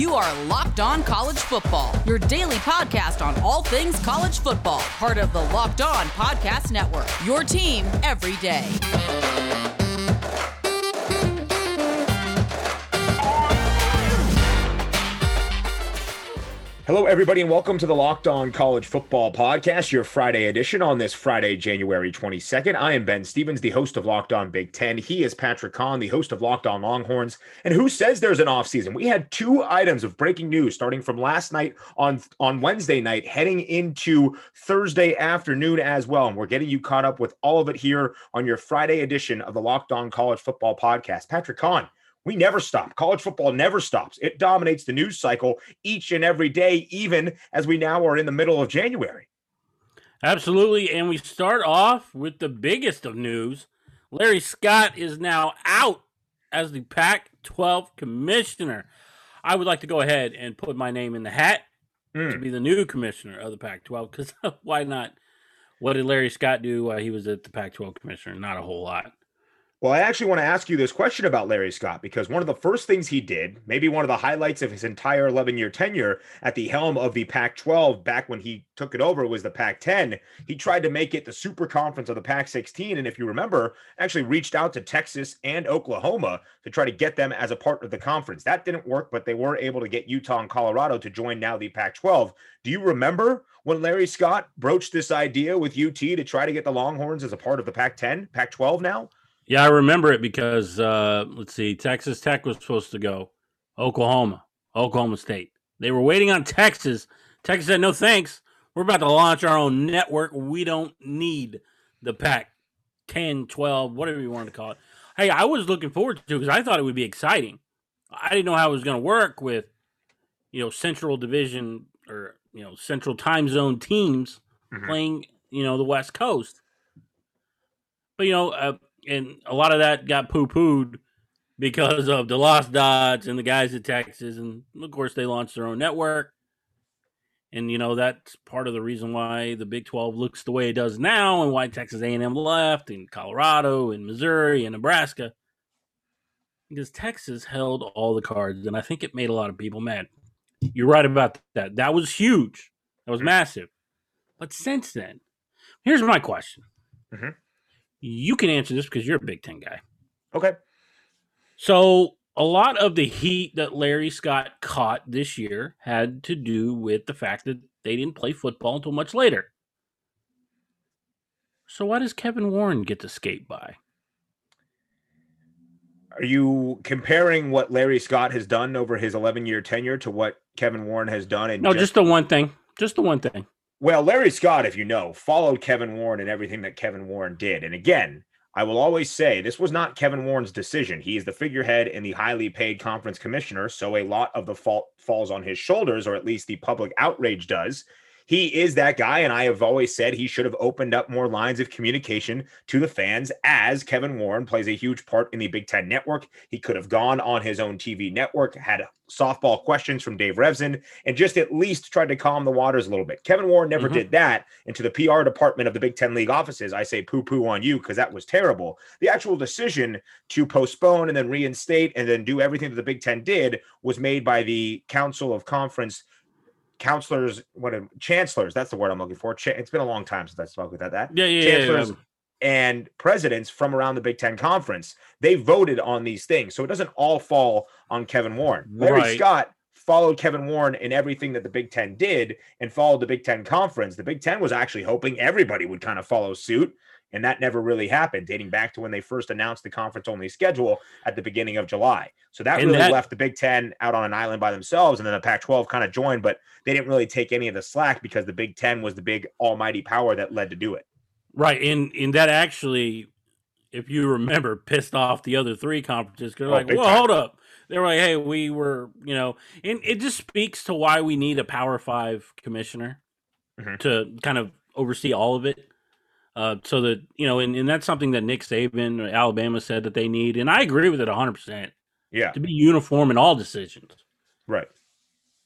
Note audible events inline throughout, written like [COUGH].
You are Locked On College Football, your daily podcast on all things college football, part of the Locked On Podcast Network. Your team every day. Hello, everybody, and welcome to the Locked On College Football Podcast, your Friday edition on this Friday, January 22nd. I am Ben Stevens, the host of Locked On Big Ten. He is Patrick Kahn, the host of Locked On Longhorns. And who says there's an offseason? We had two items of breaking news starting from last night on, on Wednesday night, heading into Thursday afternoon as well. And we're getting you caught up with all of it here on your Friday edition of the Locked On College Football Podcast. Patrick Kahn we never stop. College football never stops. It dominates the news cycle each and every day, even as we now are in the middle of January. Absolutely. And we start off with the biggest of news. Larry Scott is now out as the Pac 12 commissioner. I would like to go ahead and put my name in the hat mm. to be the new commissioner of the Pac 12 because [LAUGHS] why not? What did Larry Scott do while he was at the Pac 12 commissioner? Not a whole lot. Well, I actually want to ask you this question about Larry Scott because one of the first things he did, maybe one of the highlights of his entire 11 year tenure at the helm of the Pac 12 back when he took it over was the Pac 10. He tried to make it the super conference of the Pac 16. And if you remember, actually reached out to Texas and Oklahoma to try to get them as a part of the conference. That didn't work, but they were able to get Utah and Colorado to join now the Pac 12. Do you remember when Larry Scott broached this idea with UT to try to get the Longhorns as a part of the Pac 10, Pac 12 now? Yeah, I remember it because uh, let's see, Texas Tech was supposed to go, Oklahoma, Oklahoma State. They were waiting on Texas. Texas said, "No thanks. We're about to launch our own network. We don't need the Pac 10, 12, whatever you want to call it." Hey, I was looking forward to because I thought it would be exciting. I didn't know how it was going to work with, you know, Central Division or you know Central Time Zone teams mm-hmm. playing, you know, the West Coast. But you know, uh, and a lot of that got poo pooed because of DeLoss Dodds and the guys at Texas, and of course they launched their own network. And you know that's part of the reason why the Big Twelve looks the way it does now, and why Texas A and M left, and Colorado, and Missouri, and Nebraska, because Texas held all the cards, and I think it made a lot of people mad. You're right about that. That was huge. That was massive. But since then, here's my question. Mm-hmm. You can answer this because you're a Big Ten guy. Okay. So a lot of the heat that Larry Scott caught this year had to do with the fact that they didn't play football until much later. So why does Kevin Warren get to skate by? Are you comparing what Larry Scott has done over his 11 year tenure to what Kevin Warren has done? no, just, just the one thing. Just the one thing. Well, Larry Scott, if you know, followed Kevin Warren and everything that Kevin Warren did. And again, I will always say this was not Kevin Warren's decision. He is the figurehead and the highly paid conference commissioner. So a lot of the fault falls on his shoulders, or at least the public outrage does he is that guy. And I have always said he should have opened up more lines of communication to the fans as Kevin Warren plays a huge part in the Big Ten network. He could have gone on his own TV network, had softball questions from Dave Revsine, and just at least tried to calm the waters a little bit. Kevin Warren never mm-hmm. did that. And to the PR department of the Big Ten League offices, I say poo poo on you because that was terrible. The actual decision to postpone and then reinstate and then do everything that the Big Ten did was made by the Council of Conference counselors, what a chancellors, that's the word I'm looking for. Ch- it's been a long time since I spoke with that. That yeah, yeah, chancellors yeah, yeah. and presidents from around the Big Ten conference, they voted on these things. So it doesn't all fall on Kevin Warren. Larry right. Scott followed Kevin Warren in everything that the Big Ten did and followed the Big Ten conference. The Big Ten was actually hoping everybody would kind of follow suit. And that never really happened, dating back to when they first announced the conference only schedule at the beginning of July. So that and really that, left the Big Ten out on an island by themselves. And then the Pac 12 kind of joined, but they didn't really take any of the slack because the Big Ten was the big almighty power that led to do it. Right. And, and that actually, if you remember, pissed off the other three conferences because they're oh, like, well, time. hold up. They're like, hey, we were, you know, and it just speaks to why we need a Power Five commissioner mm-hmm. to kind of oversee all of it uh, so that you know, and, and that's something that Nick Saban, or Alabama, said that they need, and I agree with it hundred percent. Yeah, to be uniform in all decisions. Right.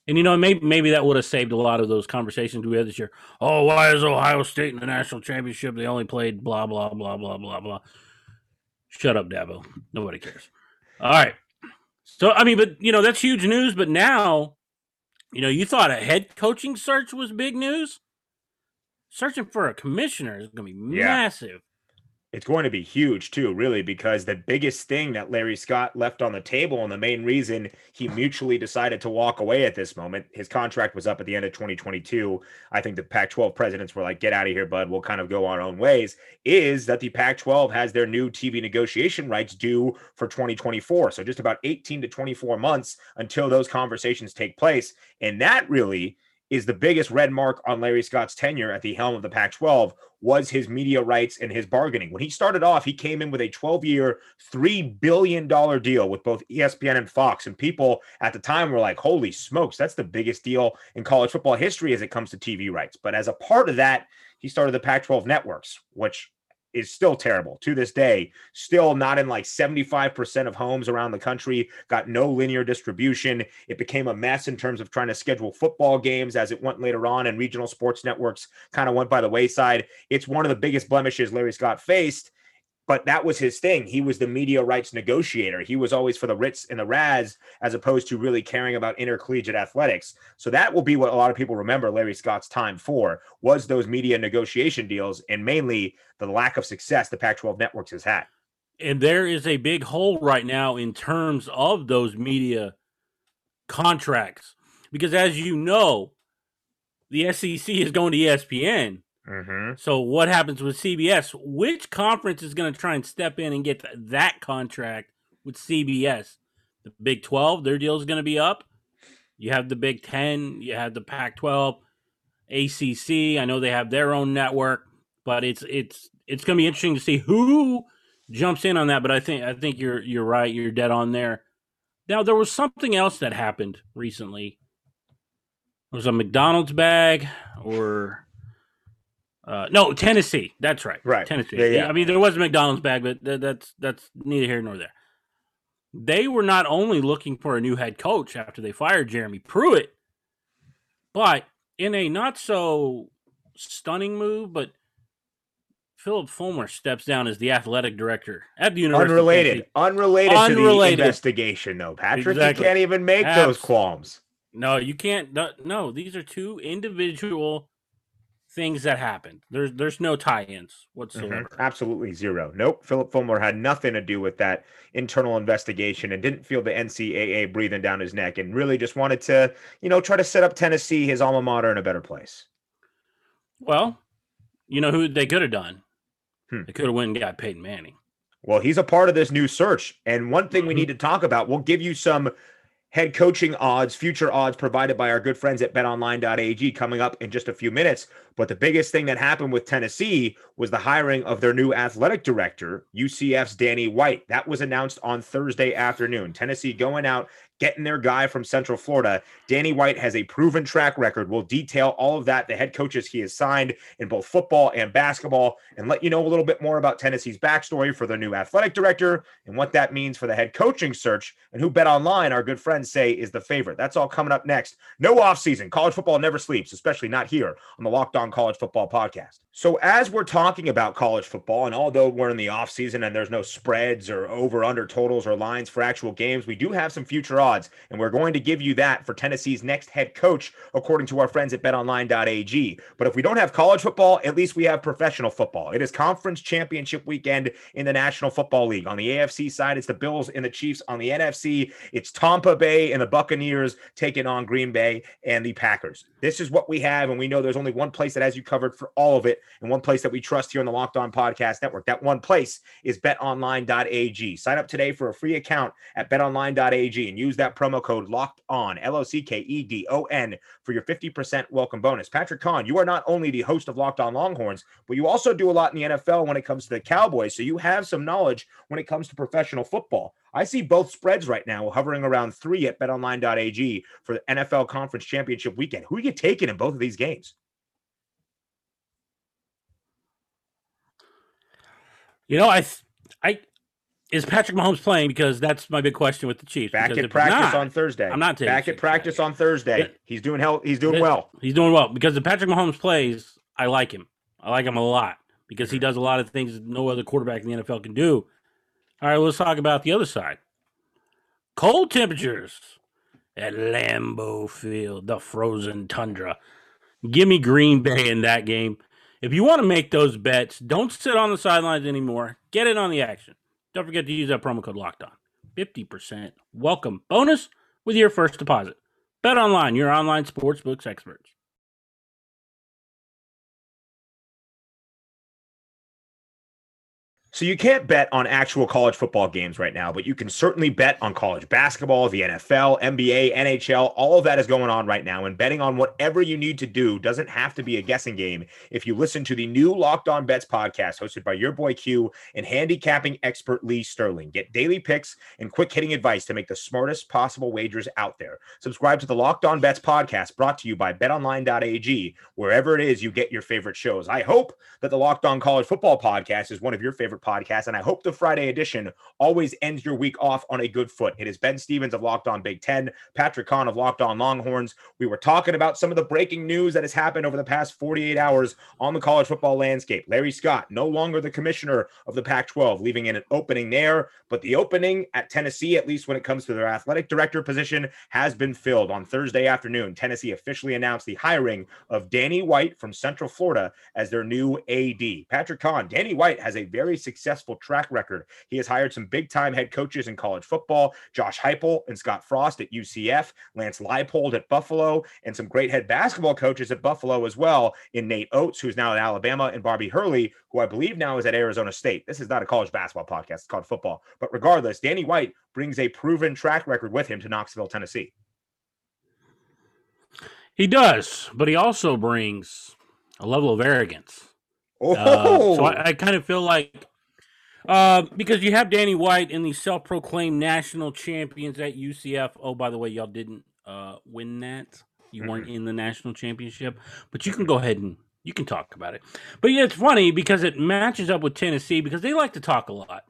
And you know, maybe maybe that would have saved a lot of those conversations we had this year. Oh, why is Ohio State in the national championship? They only played blah blah blah blah blah blah. Shut up, Dabo. Nobody cares. All right. So I mean, but you know that's huge news. But now, you know, you thought a head coaching search was big news. Searching for a commissioner is going to be Yeah. massive. It's going to be huge too, really, because the biggest thing that Larry Scott left on the table, and the main reason he mutually decided to walk away at this moment, his contract was up at the end of 2022. I think the Pac 12 presidents were like, get out of here, bud. We'll kind of go our own ways. Is that the Pac 12 has their new TV negotiation rights due for 2024. So just about 18 to 24 months until those conversations take place. And that really is the biggest red mark on Larry Scott's tenure at the helm of the Pac 12 was his media rights and his bargaining. When he started off, he came in with a 12 year, $3 billion deal with both ESPN and Fox. And people at the time were like, holy smokes, that's the biggest deal in college football history as it comes to TV rights. But as a part of that, he started the Pac 12 networks, which is still terrible to this day. Still not in like 75% of homes around the country, got no linear distribution. It became a mess in terms of trying to schedule football games as it went later on, and regional sports networks kind of went by the wayside. It's one of the biggest blemishes Larry Scott faced. But that was his thing. He was the media rights negotiator. He was always for the Ritz and the Raz, as opposed to really caring about intercollegiate athletics. So that will be what a lot of people remember Larry Scott's time for was those media negotiation deals, and mainly the lack of success the Pac-12 networks has had. And there is a big hole right now in terms of those media contracts. Because as you know, the SEC is going to ESPN. Mm-hmm. So what happens with CBS? Which conference is going to try and step in and get th- that contract with CBS? The Big 12, their deal is going to be up. You have the Big 10, you have the Pac 12, ACC. I know they have their own network, but it's it's it's going to be interesting to see who jumps in on that, but I think I think you're you're right, you're dead on there. Now there was something else that happened recently. It was a McDonald's bag or uh, no, Tennessee. That's right. Right. Tennessee. Yeah, yeah. I mean, there was a McDonald's bag, but th- that's that's neither here nor there. They were not only looking for a new head coach after they fired Jeremy Pruitt, but in a not so stunning move, but Philip Fulmer steps down as the athletic director at the University. of Unrelated, unrelated, to Unrelated. the investigation, though, Patrick. Exactly. You can't even make those qualms. No, you can't. No, no, these are two individual things that happened. There's there's no tie-ins whatsoever. Mhm. Absolutely zero. Nope. Philip Fulmer had nothing to do with that internal investigation and didn't feel the NCAA breathing down his neck and really just wanted to, you know, try to set up Tennessee, his alma mater, in a better place. Well, you know who they could have done? Hmm. They could have went and got Peyton Manning. Well, he's a part of this new search. And one thing we Mhm. need to talk about, we'll give you some head coaching odds, future odds provided by our good friends at betonline.ag coming up in just a few minutes. But the biggest thing that happened with Tennessee was the hiring of their new athletic director, UCF's Danny White. That was announced on Thursday afternoon. Tennessee going out, getting their guy from Central Florida. Danny White has a proven track record. We'll detail all of that, the head coaches he has signed in both football and basketball, and let you know a little bit more about Tennessee's backstory for their new athletic director and what that means for the head coaching search and who Bet Online, our good friends say, is the favorite. That's all coming up next. No offseason. College football never sleeps, especially not here on the Locked On College Football Podcast. So, as we're talking about college football, and although we're in the offseason and there's no spreads or over under totals or lines for actual games, we do have some future odds, and we're going to give you that for Tennessee's next head coach, according to our friends at betonline.ag. But if we don't have college football, at least we have professional football. It is conference championship weekend in the National Football League. On the AFC side, it's the Bills and the Chiefs. On the NFC, it's Tampa Bay and the Buccaneers taking on Green Bay and the Packers. This is what we have, and we know there's only one place that has you covered for all of it, and one place that we trust here on the Locked On Podcast Network. That one place is betonline.ag. Sign up today for a free account at betonline.ag and use that promo code locked on, L O C K E D O N, for your 50% welcome bonus. Patrick Kahn, you are not only the host of Locked On Longhorns, but you also do a lot in the NFL when it comes to the Cowboys. So you have some knowledge when it comes to professional football. I see both spreads right now hovering around three at betonline.ag for the NFL Conference Championship weekend. Who are you taking in both of these games? You know, I, th- I is Patrick Mahomes playing because that's my big question with the Chiefs. Back because at practice not, on Thursday. I'm not taking back at practice on Thursday. Yeah. He's doing hell. He's doing Yeah. well. He's doing well because if Patrick Mahomes plays, I like him. I like him a lot because he does a lot of things that no other quarterback in the NFL can do. All right, let's talk about the other side. Cold temperatures at Lambeau Field, the frozen tundra. Give me Green Bay in that game. If you want to make those bets, don't sit on the sidelines anymore. Get it on the action. Don't forget to use that promo code locked on. 50% welcome bonus with your first deposit. Bet online, your online sportsbooks experts. So you can't bet on actual college football games right now, but you can certainly bet on college basketball, the NFL, NBA, NHL. All of that is going on right now. And betting on whatever you need to do doesn't have to be a guessing game. If you listen to the new Locked On Bets podcast hosted by your boy Q and handicapping expert Lee Sterling, get daily picks and quick hitting advice to make the smartest possible wagers out there. Subscribe to the Locked On Bets podcast brought to you by betonline.ag, wherever it is you get your favorite shows. I hope that the Locked On College Football podcast is one of your favorite podcast. And I hope the Friday edition always ends your week off on a good foot. It is Ben Stevens of Locked On Big Ten, Patrick Kahn of Locked On Longhorns. We were talking about some of the breaking news that has happened over the past 48 hours on the college football landscape. Larry Scott, no longer the commissioner of the Pac 12, leaving in an opening there. But the opening at Tennessee, at least when it comes to their athletic director position, has been filled. On Thursday afternoon, Tennessee officially announced the hiring of Danny White from Central Florida as their new AD. Patrick Kahn, Danny White has a very successful track record. He has hired some big time head coaches in college football Josh Heupel and Scott Frost at UCF, Lance Leipold at Buffalo, and some great head basketball coaches at Buffalo as well in Nate Oats, who's now at Alabama, and Bobby Hurley, who I believe now is at Arizona State. This is not a college basketball podcast, it's called football. But regardless, Danny White brings a proven track record with him to Knoxville, Tennessee. He does, but he also brings a level of arrogance. Oh, Uh, so I, I kind of feel like uh, because you have Danny White and the self-proclaimed national champions at UCF. Oh, by the way, y'all didn't uh, win that. You weren't in the national championship, but you can go ahead and you can talk about it. But yeah, it's funny because it matches up with Tennessee because they like to talk a lot.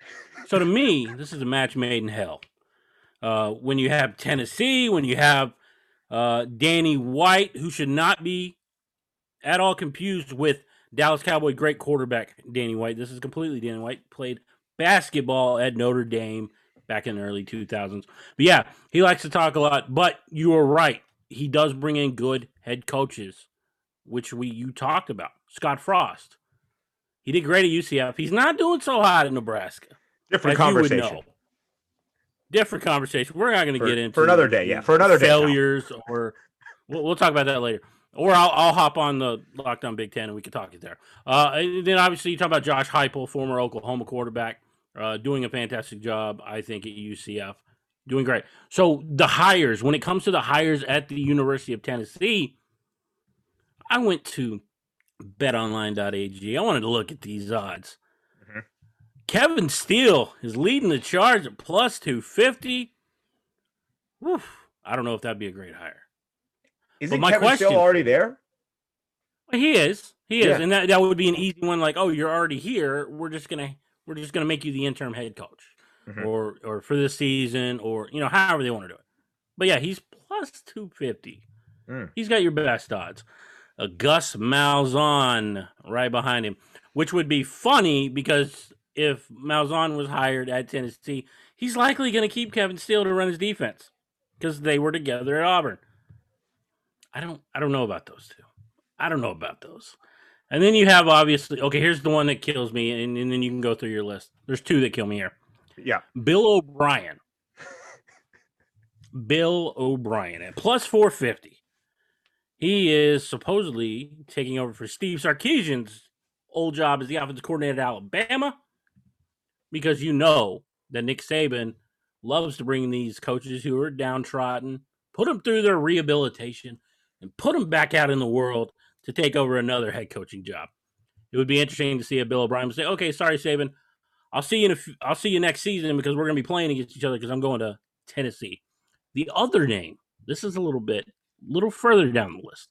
So to me, this is a match made in hell. Uh, when you have Tennessee, when you have uh, Danny White, who should not be at all confused with Dallas Cowboy great quarterback Danny White. This is completely Danny White played basketball at Notre Dame back in the early 2000s. But yeah, he likes to talk a lot, but you are right. He does bring in good head coaches, which we you talked about. Scott Frost. He did great at UCF. He's not doing so hot at Nebraska. different as you would conversation. Different conversation. We're not going to get into for another day, yeah, for another day, Tom. failures or we'll, we'll talk about that later. Or I'll, I'll hop on the Locked On Big Ten and we can talk it there. Uh, and then obviously you talk about Josh Heupel, former Oklahoma quarterback, uh, doing a fantastic job, I think, at UCF, doing great. So the hires, when it comes to the hires at the University of Tennessee, I went to betonline.ag. I wanted to look at these odds. Mhm. Kevin Steele is leading the charge at plus 250. Woof. I don't know if that'd be a great hire. Isn't my Kevin question- still already there? He is. He is. Yeah. And that, that would be an easy one like, oh, you're already here. We're just gonna we're just gonna make you the interim head coach. Mhm. Or or for this season, or you know, however they want to do it. But yeah, he's plus two fifty. Mm. He's got your best odds. A Gus Malzahn right behind him, which would be funny because if Malzahn was hired at Tennessee, he's likely going to keep Kevin Steele to run his defense because they were together at Auburn. I don't, I don't know about those two. I don't know about those. And then you have obviously, okay, here's the one that kills me, and, and then you can go through your list. There's two that kill me here. Yeah. Bill O'Brien. [LAUGHS] Bill O'Brien at plus 450. He is supposedly taking over for Steve Sarkisian's old job as the offensive coordinator at Alabama because you know that Nick Saban loves to bring these coaches who are downtrodden, put them through their rehabilitation, and put him back out in the world to take over another head coaching job. It would be interesting to see a Bill O'Brien say, "Okay, sorry, Saban, I'll see you in a f- I'll see you next season because we're going to be playing against each other because I'm going to Tennessee." The other name, this is a little bit, a little further down the list.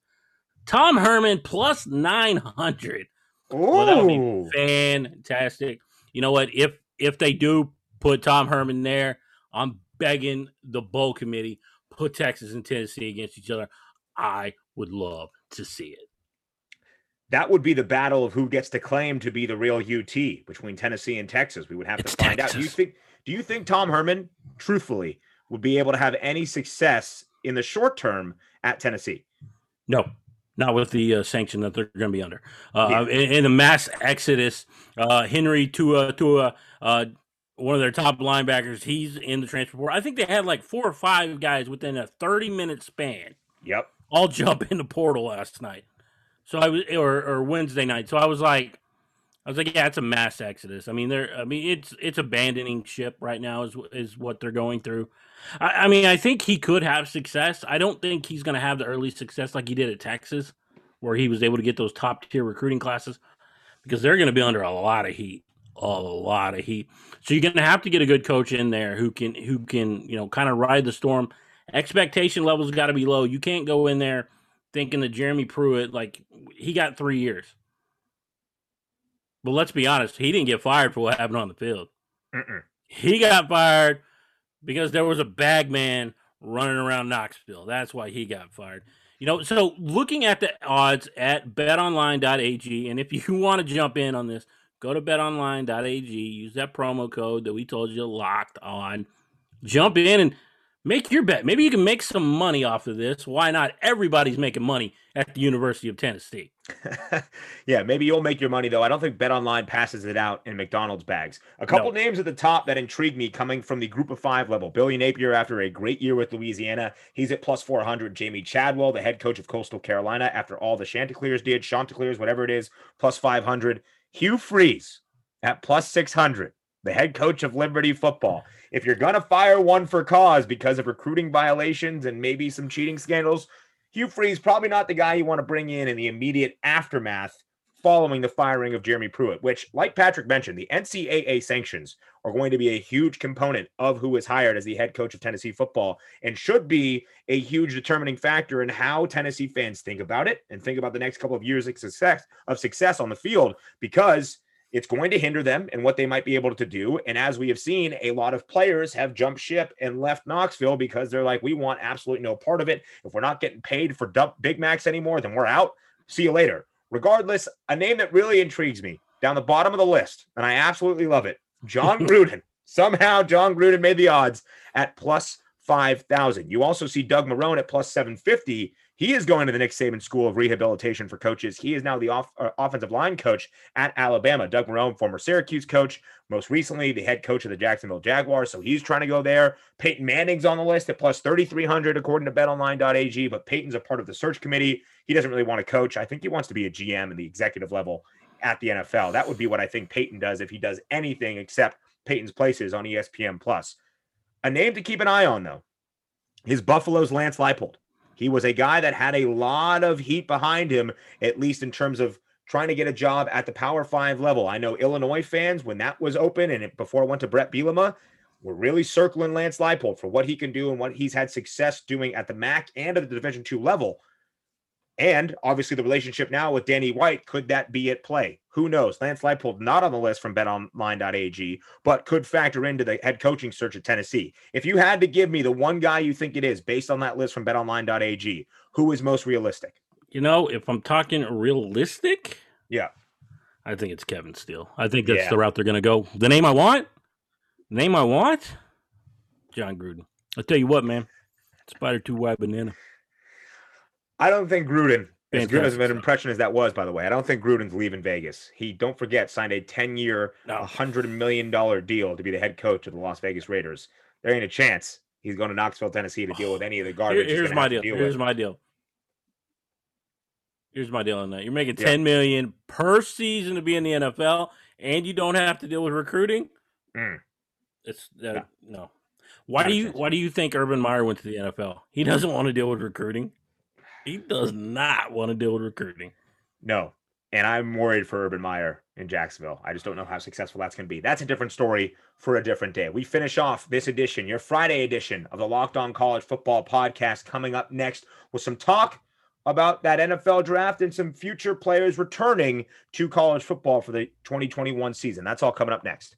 Tom Herman plus nine hundred. Well, that would be fantastic. You know what? If if they do put Tom Herman there, I'm begging the bowl committee put Texas and Tennessee against each other. I would love to see it. that would be the battle of who gets to claim to be the real UT between Tennessee and Texas. We would have It's to find out. Do you think do you think Tom Herman, truthfully, would be able to have any success in the short term at Tennessee. No, not with the uh, sanction that they're going to be under. Uh, yeah. in, in, the mass exodus, uh, Henry To'oTo'o uh, one of their top linebackers, he's in the transfer portal. I think they had like four or five guys within a thirty minute span. Yep, all jump in the portal last night. So I was, or or Wednesday night. So I was like, I was like, yeah, it's a mass exodus. I mean, they're, I mean, it's it's abandoning ship right now is is what they're going through. I, I mean, I think he could have success. I don't think he's going to have the early success like he did at Texas, where he was able to get those top tier recruiting classes, because they're going to be under a lot of heat, a lot of heat. So you're going to have to get a good coach in there who can who can you know kind of ride the storm. Expectation levels got to be low. You can't go in there thinking that Jeremy Pruitt like he got three years. But let's be honest, he didn't get fired for what happened on the field. Mm-mm. He got fired because there was a bag man running around Knoxville. That's why he got fired. You know, so looking at the odds at betonline.ag, and if [LAUGHS] you want to jump in on this, go to betonline.ag, use that promo code that we told you locked on. Jump in and make your bet. Maybe you can make some money off of this. Why not? Everybody's making money at the University of Tennessee. [LAUGHS] yeah, maybe you'll make your money though. I don't think Bet Online passes it out in McDonald's bags. A couple no. names at the top that intrigue me coming from the group of five level. Billy Napier, after a great year with Louisiana, he's at plus 400. Jamey Chadwell, the head coach of Coastal Carolina, after all the Chanticleers did, Chanticleers, whatever it is, plus 500. Hugh Freeze at plus 600, the head coach of Liberty football. If you're going to fire one for cause because of recruiting violations and maybe some cheating scandals, Hugh Freeze probably not the guy you want to bring in in the immediate aftermath following the firing of Jeremy Pruitt, which, like Patrick mentioned, the NCAA sanctions are going to be a huge component of who is hired as the head coach of Tennessee football and should be a huge determining factor in how Tennessee fans think about it and think about the next couple of years of success of success on the field because it's going to hinder them and what they might be able to do. And as we have seen, a lot of players have jumped ship and left Knoxville because they're like, we want absolutely no part of it. If we're not getting paid for dump Big Macs anymore, then we're out. See you later. Regardless, a name that really intrigues me down the bottom of the list, and I absolutely love it Jon [LAUGHS] Gruden. Somehow, Jon Gruden made the odds at plus 5,000. You also see Doug Marrone at plus 750. He is going to the Nick Saban School of Rehabilitation for Coaches. He is now the off, uh, offensive line coach at Alabama. Doug Marrone, former Syracuse coach, most recently the head coach of the Jacksonville Jaguars. So he's trying to go there. Peyton Manning's on the list at plus 3,300, according to betonline.ag. But Peyton's a part of the search committee. He doesn't really want to coach. I think he wants to be a GM in the executive level at the NFL. That would be what I think Peyton does if he does anything except Peyton's places on ESPN Plus. A name to keep an eye on, though, is Buffalo's Lance Leipold. He was a guy that had a lot of heat behind him, at least in terms of trying to get a job at the Power Five level. I know Illinois fans, when that was open and it, before it went to Bret Bielema, were really circling Lance Leipold for what he can do and what he's had success doing at the MAC and at the Division two level. And obviously, the relationship now with Danny White could that be at play? Who knows? Lance Leipold not on the list from BetOnline.ag, but could factor into the head coaching search at Tennessee. If you had to give me the one guy you think it is based on that list from BetOnline.ag, who is most realistic? You know, if I'm talking realistic, yeah, I think it's Kevin Steele. I think that's yeah. the route they're going to go. The name I want, name I want, Jon Gruden. I'll tell you what, man, Spider Two White Banana. I don't think Gruden, as good as an impression as that was, by the way, I don't think Gruden's leaving Vegas. He, don't forget, signed a 10 year, $100 million deal to be the head coach of the Las Vegas Raiders. There ain't a chance he's going to Knoxville, Tennessee to deal with any of the [SIGHS] garbage. Here, here's my deal. here's with. my deal. Here's my deal on that. You're making ten yeah. million per season to be in the NFL, and you don't have to deal with recruiting. Mm. It's uh, no. no. Why do you Why do you think Urban Meyer went to the NFL? He doesn't want to deal with recruiting. He does not want to deal with recruiting. No. And I'm worried for Urban Meyer in Jacksonville. I just don't know how successful that's going to be. That's a different story for a different day. We finish off this edition, your Friday edition of the Locked On College Football Podcast, coming up next with some talk about that NFL draft and some future players returning to college football for the 2021 season. That's all coming up next.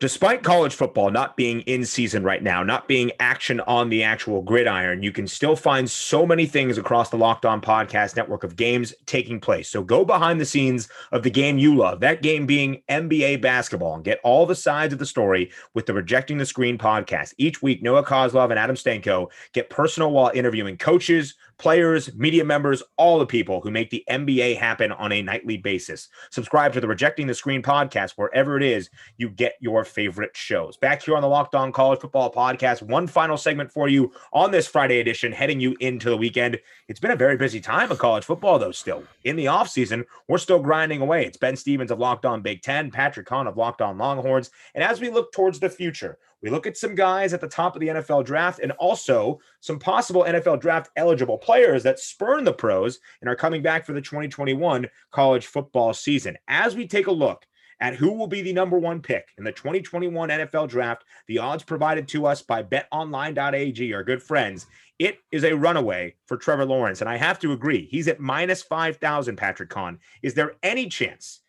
Despite college football not being in season right now, not being action on the actual gridiron, you can still find so many things across the Locked On Podcast network of games taking place. So go behind the scenes of the game you love, that game being NBA basketball, and get all the sides of the story with the Rejecting the Screen podcast. Each week, Noah Kozlov and Adam Stanko get personal while interviewing coaches, players, media members, all the people who make the NBA happen on a nightly basis. Subscribe to the Rejecting the Screen podcast wherever it is you get your favorite shows. Back here on the Locked On College Football podcast, one final segment for you on this Friday edition, heading you into the weekend. It's been a very busy time of college football, though, still. In the offseason, we're still grinding away. It's Ben Stevens of Locked On Big Ten, Patrick Kahn of Locked On Longhorns. And as we look towards the future, we look at some guys at the top of the NFL draft and also some possible NFL draft eligible players that spurn the pros and are coming back for the 2021 college football season. As we take a look at who will be the number one pick in the 2021 NFL draft, the odds provided to us by betonline.ag, our good friends, it is a runaway for Trevor Lawrence. And I have to agree, he's at minus 5,000, Patrick Kahn. Is there any chance?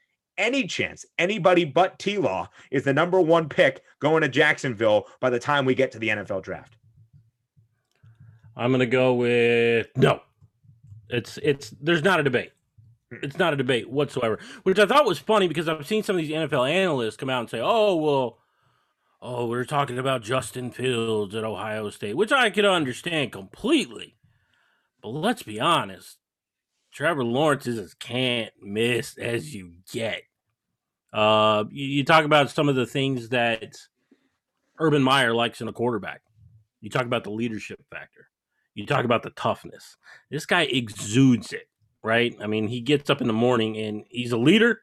Any chance anybody but T Law is the number one pick going to Jacksonville by the time we get to the NFL draft? I'm going to go with no. It's it's there's not a debate. Hmm. It's not a debate whatsoever, which I thought was funny because I've seen some of these NFL analysts come out and say, "Oh, well, oh, we're talking about Justin Fields at Ohio State," which I could understand completely. But let's be honest, Trevor Lawrence is as can't miss as you get. Uh, you, you, talk about some of the things that Urban Meyer likes in a quarterback. You talk about the leadership factor. You talk about the toughness. This guy exudes it, right? I mean, he gets up in the morning and he's a leader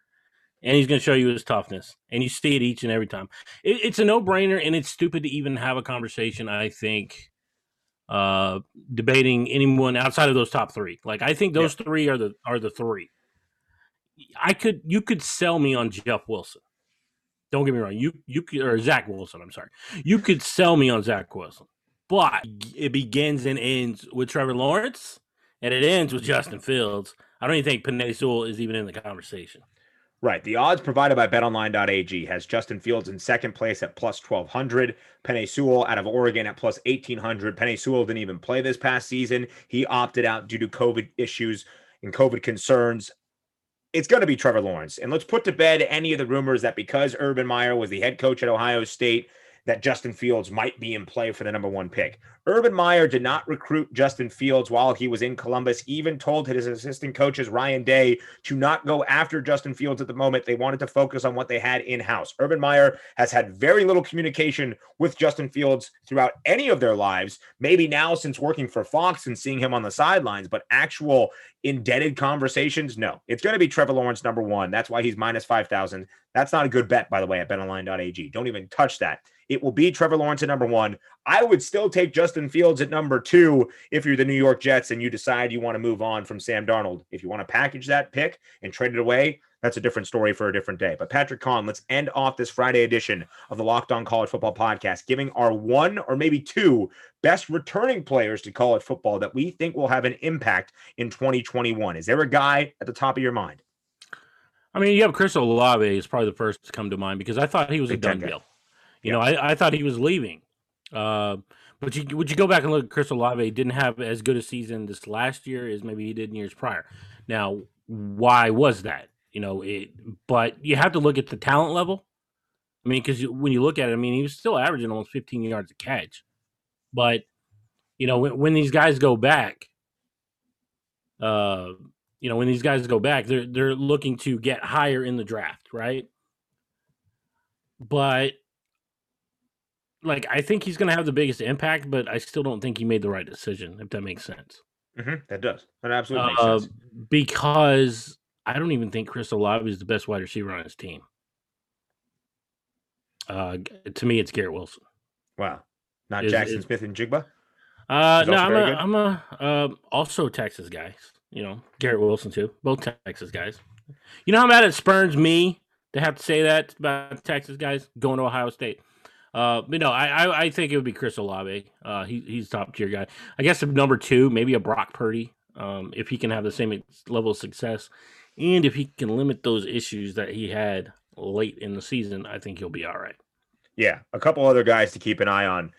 and he's going to show you his toughness. And you see it each and every time. It, it's a no brainer and it's stupid to even have a conversation, I think, uh, debating anyone outside of those top three. Like I think those yeah. three are the are the three. I could you could sell me on Jeff Wilson. Don't get me wrong. You you could or Zach Wilson. I'm sorry. You could sell me on Zach Wilson, but it begins and ends with Trevor Lawrence, and it ends with Justin Fields. I don't even think Penei Sewell is even in the conversation. Right. The odds provided by betonline.ag has Justin Fields in second place at plus 1200. Penei Sewell out of Oregon at plus 1800. Penei Sewell didn't even play this past season. He opted out due to COVID issues and COVID concerns. It's going to be Trevor Lawrence. And let's put to bed any of the rumors that because Urban Meyer was the head coach at Ohio State, that Justin Fields might be in play for the number one pick. Urban Meyer did not recruit Justin Fields while he was in Columbus, even told his assistant coaches, Ryan Day, to not go after Justin Fields at the moment. They wanted to focus on what they had in house. Urban Meyer has had very little communication with Justin Fields throughout any of their lives, maybe now since working for Fox and seeing him on the sidelines, but actual indebted conversations, no. It's going to be Trevor Lawrence number one. That's why he's minus 5,000. That's not a good bet, by the way, at betonline.ag. Don't even touch that. It will be Trevor Lawrence at number one. I would still take Justin Fields at number two if you're the New York Jets and you decide you want to move on from Sam Darnold. If you want to package that pick and trade it away, that's a different story for a different day. But Patrick Kahn, let's end off this Friday edition of the Locked On College Football Podcast, giving our one or maybe two best returning players to college football that we think will have an impact in 2021. Is there a guy at the top of your mind? I mean, you have Chris Olave is probably the first to come to mind because I thought he was Big a done deal. You know, I, I thought he was leaving. Uh, but you would you go back and look at Chris Olave didn't have as good a season this last year as maybe he did in years prior. Now, why was that? You know, it. But you have to look at the talent level. I mean, because when you look at it, I mean, he was still averaging almost 15 yards a catch. But you know, when, when these guys go back, uh, you know, when these guys go back, they're they're looking to get higher in the draft, right? But like I think he's going to have the biggest impact, but I still don't think he made the right decision. If that makes sense. Mm-hmm. That does. That absolutely makes uh, sense. Because I don't even think Chris Olave is the best wide receiver on his team. Uh, to me, it's Garrett Wilson. Wow, not is, Jaxon is, Smith-Njigba. Uh, no, I'm a, I'm a uh, also Texas guy. You know, Garrett Wilson too. Both Texas guys. You know how mad it spurns me to have to say that about Texas guys going to Ohio State. Uh, but no, I, I, I think it would be Chris Olave. Uh, he, he's top tier guy. I guess number two, maybe a Brock Purdy. Um, if he can have the same level of success, and if he can limit those issues that he had late in the season, I think he'll be all right. Yeah, a couple other guys to keep an eye on.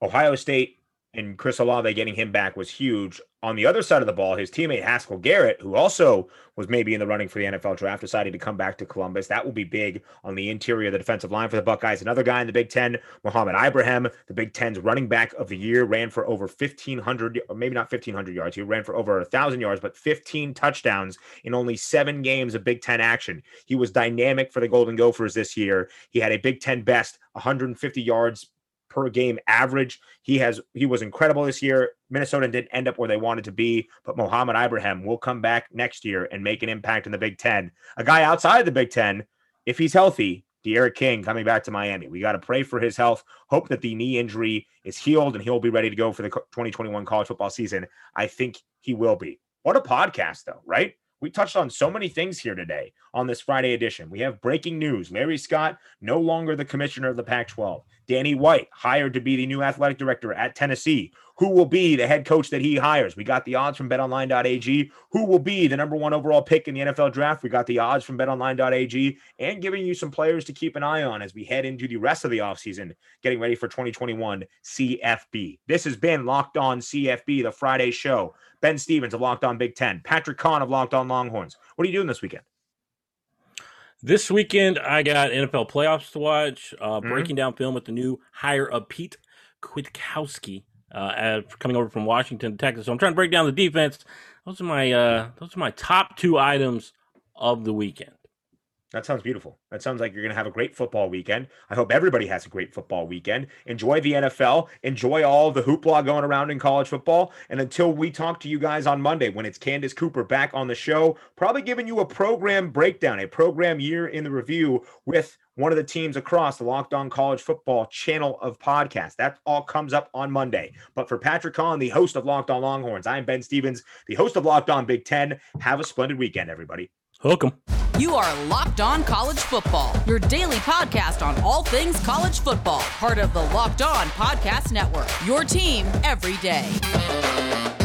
Ohio State and Chris Olave getting him back was huge. On the other side of the ball, his teammate Haskell Garrett, who also was maybe in the running for the NFL draft, decided to come back to Columbus. That will be big on the interior of the defensive line for the Buckeyes. Another guy in the Big Ten, Mohamed Ibrahim, the Big Ten's running back of the year, ran for over 1,500, or maybe not 1,500 yards. He ran for over 1,000 yards, but 15 touchdowns in only seven games of Big Ten action. He was dynamic for the Golden Gophers this year. He had a Big Ten best 150 yards per game average. He has he was incredible this year. Minnesota didn't end up where they wanted to be, but Mohamed Ibrahim will come back next year and make an impact in the Big Ten. A guy outside the Big Ten, if he's healthy, D'Eriq King coming back to Miami. We got to pray for his health. Hope that the knee injury is healed and he'll be ready to go for the 2021 college football season. I think he will be. What a podcast, though, right? We touched on so many things here today on this Friday edition. We have breaking news. Larry Scott, no longer the commissioner of the Pac 12. Danny White, hired to be the new athletic director at Tennessee. Who will be the head coach that he hires? We got the odds from betonline.ag. Who will be the number one overall pick in the NFL draft? We got the odds from betonline.ag and giving you some players to keep an eye on as we head into the rest of the offseason, getting ready for 2021 CFB. This has been Locked On CFB, the Friday show. Ben Stevens of Locked On Big Ten, Patrick Kahn of Locked On Longhorns. What are you doing this weekend? This weekend, I got NFL playoffs to watch, uh, mm-hmm. breaking down film with the new hire of Pete Kwiatkowski uh, coming over from Washington, Texas. So I'm trying to break down the defense. Those are my uh, those are my top two items of the weekend. That sounds beautiful. That sounds like you're going to have a great football weekend. I hope everybody has a great football weekend. Enjoy the NFL. Enjoy all the hoopla going around in college football. And until we talk to you guys on Monday, when it's Candace Cooper back on the show, probably giving you a program breakdown, a program year in the review with one of the teams across the Locked On College Football channel of podcasts. That all comes up on Monday. But for Patrick Kahn, the host of Locked On Longhorns, I'm Ben Stevens, the host of Locked On Big Ten. Have a splendid weekend, everybody. 'em. You are Locked On College Football, your daily podcast on all things college football, part of the Locked On Podcast Network. Your team every day.